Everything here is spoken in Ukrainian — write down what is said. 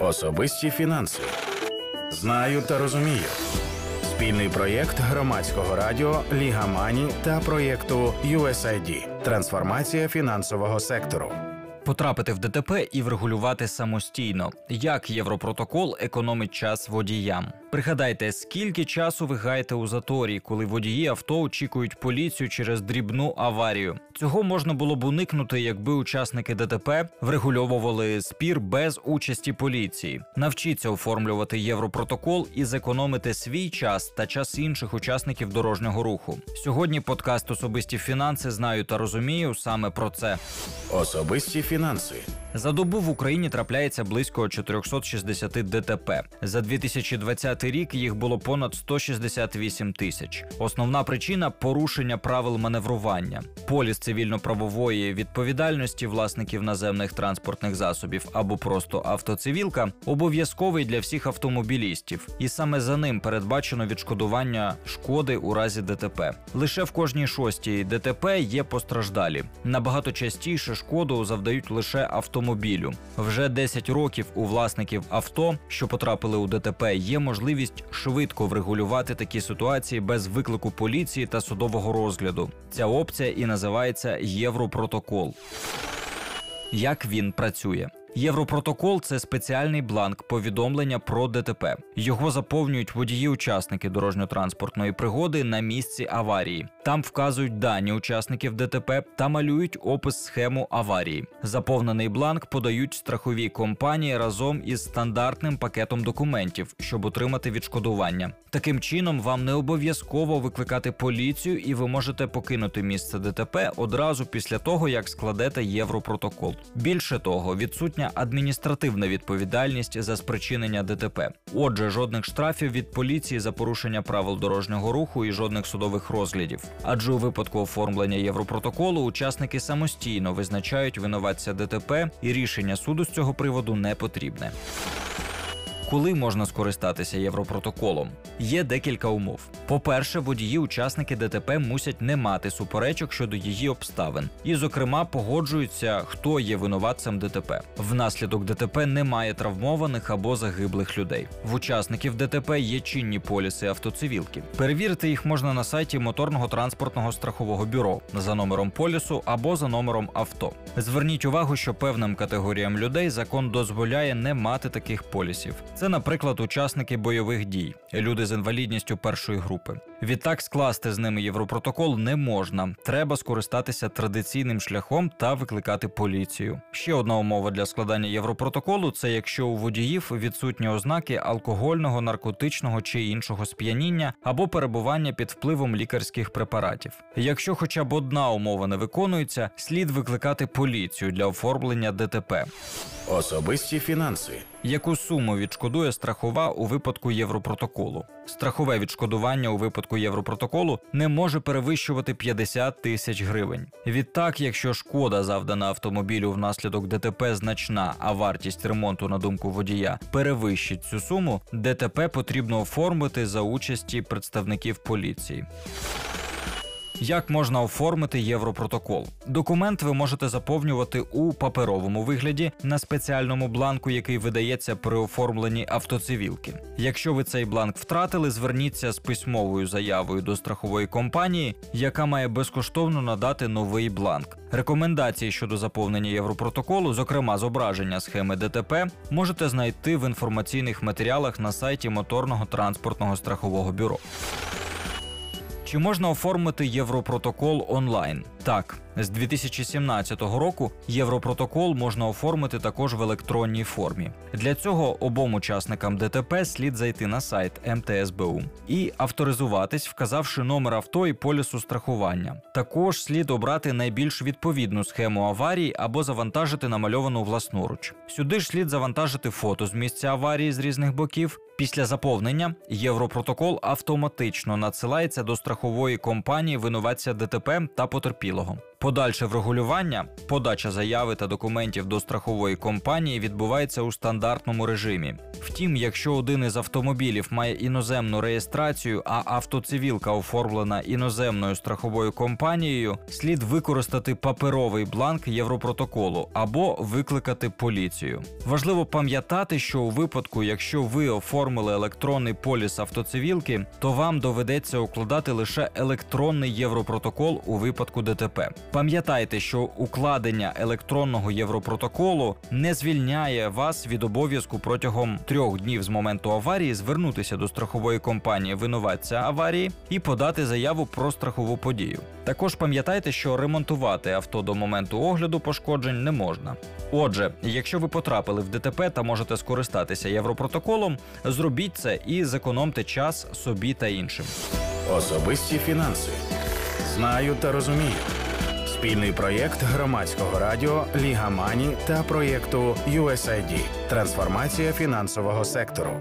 Особисті фінанси. Знаю та розумію. Спільний проєкт громадського радіо Ліга Мані та проєкту USAID. Трансформація фінансового сектору. Потрапити в ДТП і врегулювати самостійно, як Європротокол економить час водіям. Пригадайте, скільки часу ви гаєте у заторі, коли водії авто очікують поліцію через дрібну аварію. Цього можна було б уникнути, якби учасники ДТП врегульовували спір без участі поліції. Навчіться оформлювати Європротокол і зекономити свій час та час інших учасників дорожнього руху. Сьогодні подкаст Особисті фінанси знаю та розумію саме про це. Особисті фінанси. За добу в Україні трапляється близько 460 ДТП. За 2020 рік їх було понад 168 тисяч. Основна причина порушення правил маневрування. Поліс цивільно-правової відповідальності власників наземних транспортних засобів або просто автоцивілка обов'язковий для всіх автомобілістів, і саме за ним передбачено відшкодування шкоди у разі ДТП. Лише в кожній шостій ДТП є постраждалі. Набагато частіше шкоду завдають лише автомобілю. Вже 10 років у власників авто, що потрапили у ДТП, є можливість швидко врегулювати такі ситуації без виклику поліції та судового розгляду. Ця опція і називається Європротокол. Як він працює? Європротокол це спеціальний бланк повідомлення про ДТП. Його заповнюють водії-учасники дорожньо-транспортної пригоди на місці аварії. Там вказують дані учасників ДТП та малюють опис схему аварії. Заповнений бланк подають страхові компанії разом із стандартним пакетом документів, щоб отримати відшкодування. Таким чином, вам не обов'язково викликати поліцію, і ви можете покинути місце ДТП одразу після того, як складете європротокол. Більше того, відсутня адміністративна відповідальність за спричинення ДТП. Отже, жодних штрафів від поліції за порушення правил дорожнього руху і жодних судових розглядів. Адже у випадку оформлення європротоколу учасники самостійно визначають винуватця ДТП, і рішення суду з цього приводу не потрібне. Коли можна скористатися європротоколом? Є декілька умов. По-перше, водії-учасники ДТП мусять не мати суперечок щодо її обставин, і, зокрема, погоджуються, хто є винуватцем ДТП. Внаслідок ДТП немає травмованих або загиблих людей. В учасників ДТП є чинні поліси автоцивілки. Перевірити їх можна на сайті моторного транспортного страхового бюро за номером полісу або за номером авто. Зверніть увагу, що певним категоріям людей закон дозволяє не мати таких полісів. Це, наприклад, учасники бойових дій, люди з інвалідністю першої групи. Відтак скласти з ними європротокол не можна. Треба скористатися традиційним шляхом та викликати поліцію. Ще одна умова для складання європротоколу це якщо у водіїв відсутні ознаки алкогольного, наркотичного чи іншого сп'яніння або перебування під впливом лікарських препаратів. Якщо хоча б одна умова не виконується, слід викликати поліцію для оформлення ДТП. Особисті фінанси. Яку суму відшкодує страхова у випадку Європротоколу? Страхове відшкодування у випадку Європротоколу не може перевищувати 50 тисяч гривень. Відтак, якщо шкода завдана автомобілю внаслідок ДТП значна, а вартість ремонту на думку водія перевищить цю суму, ДТП потрібно оформити за участі представників поліції. Як можна оформити Європротокол? Документ ви можете заповнювати у паперовому вигляді на спеціальному бланку, який видається при оформленні автоцивілки. Якщо ви цей бланк втратили, зверніться з письмовою заявою до страхової компанії, яка має безкоштовно надати новий бланк. Рекомендації щодо заповнення Європротоколу, зокрема зображення схеми ДТП, можете знайти в інформаційних матеріалах на сайті моторного транспортного страхового бюро. Чи можна оформити Європротокол онлайн? Так, з 2017 року Європротокол можна оформити також в електронній формі. Для цього обом учасникам ДТП слід зайти на сайт МТСБУ і авторизуватись, вказавши номер авто і полісу страхування. Також слід обрати найбільш відповідну схему аварії або завантажити намальовану власноруч. Сюди ж слід завантажити фото з місця аварії з різних боків. Після заповнення Європротокол автоматично надсилається до страхової компанії винуватця ДТП та потерпілого. Подальше врегулювання, подача заяви та документів до страхової компанії відбувається у стандартному режимі. Втім, якщо один із автомобілів має іноземну реєстрацію, а автоцивілка оформлена іноземною страховою компанією, слід використати паперовий бланк Європротоколу або викликати поліцію. Важливо пам'ятати, що у випадку, якщо ви оформили електронний поліс автоцивілки, то вам доведеться укладати лише електронний Європротокол у випадку ДТП. Пам'ятайте, що укладення електронного Європротоколу не звільняє вас від обов'язку протягом трьох днів з моменту аварії звернутися до страхової компанії винуватця аварії і подати заяву про страхову подію. Також пам'ятайте, що ремонтувати авто до моменту огляду пошкоджень не можна. Отже, якщо ви потрапили в ДТП та можете скористатися європротоколом, зробіть це і зекономте час собі та іншим. Особисті фінанси. Знаю та розумію. Спільний проєкт громадського радіо Ліга Мані та проєкту USAID Трансформація фінансового сектору.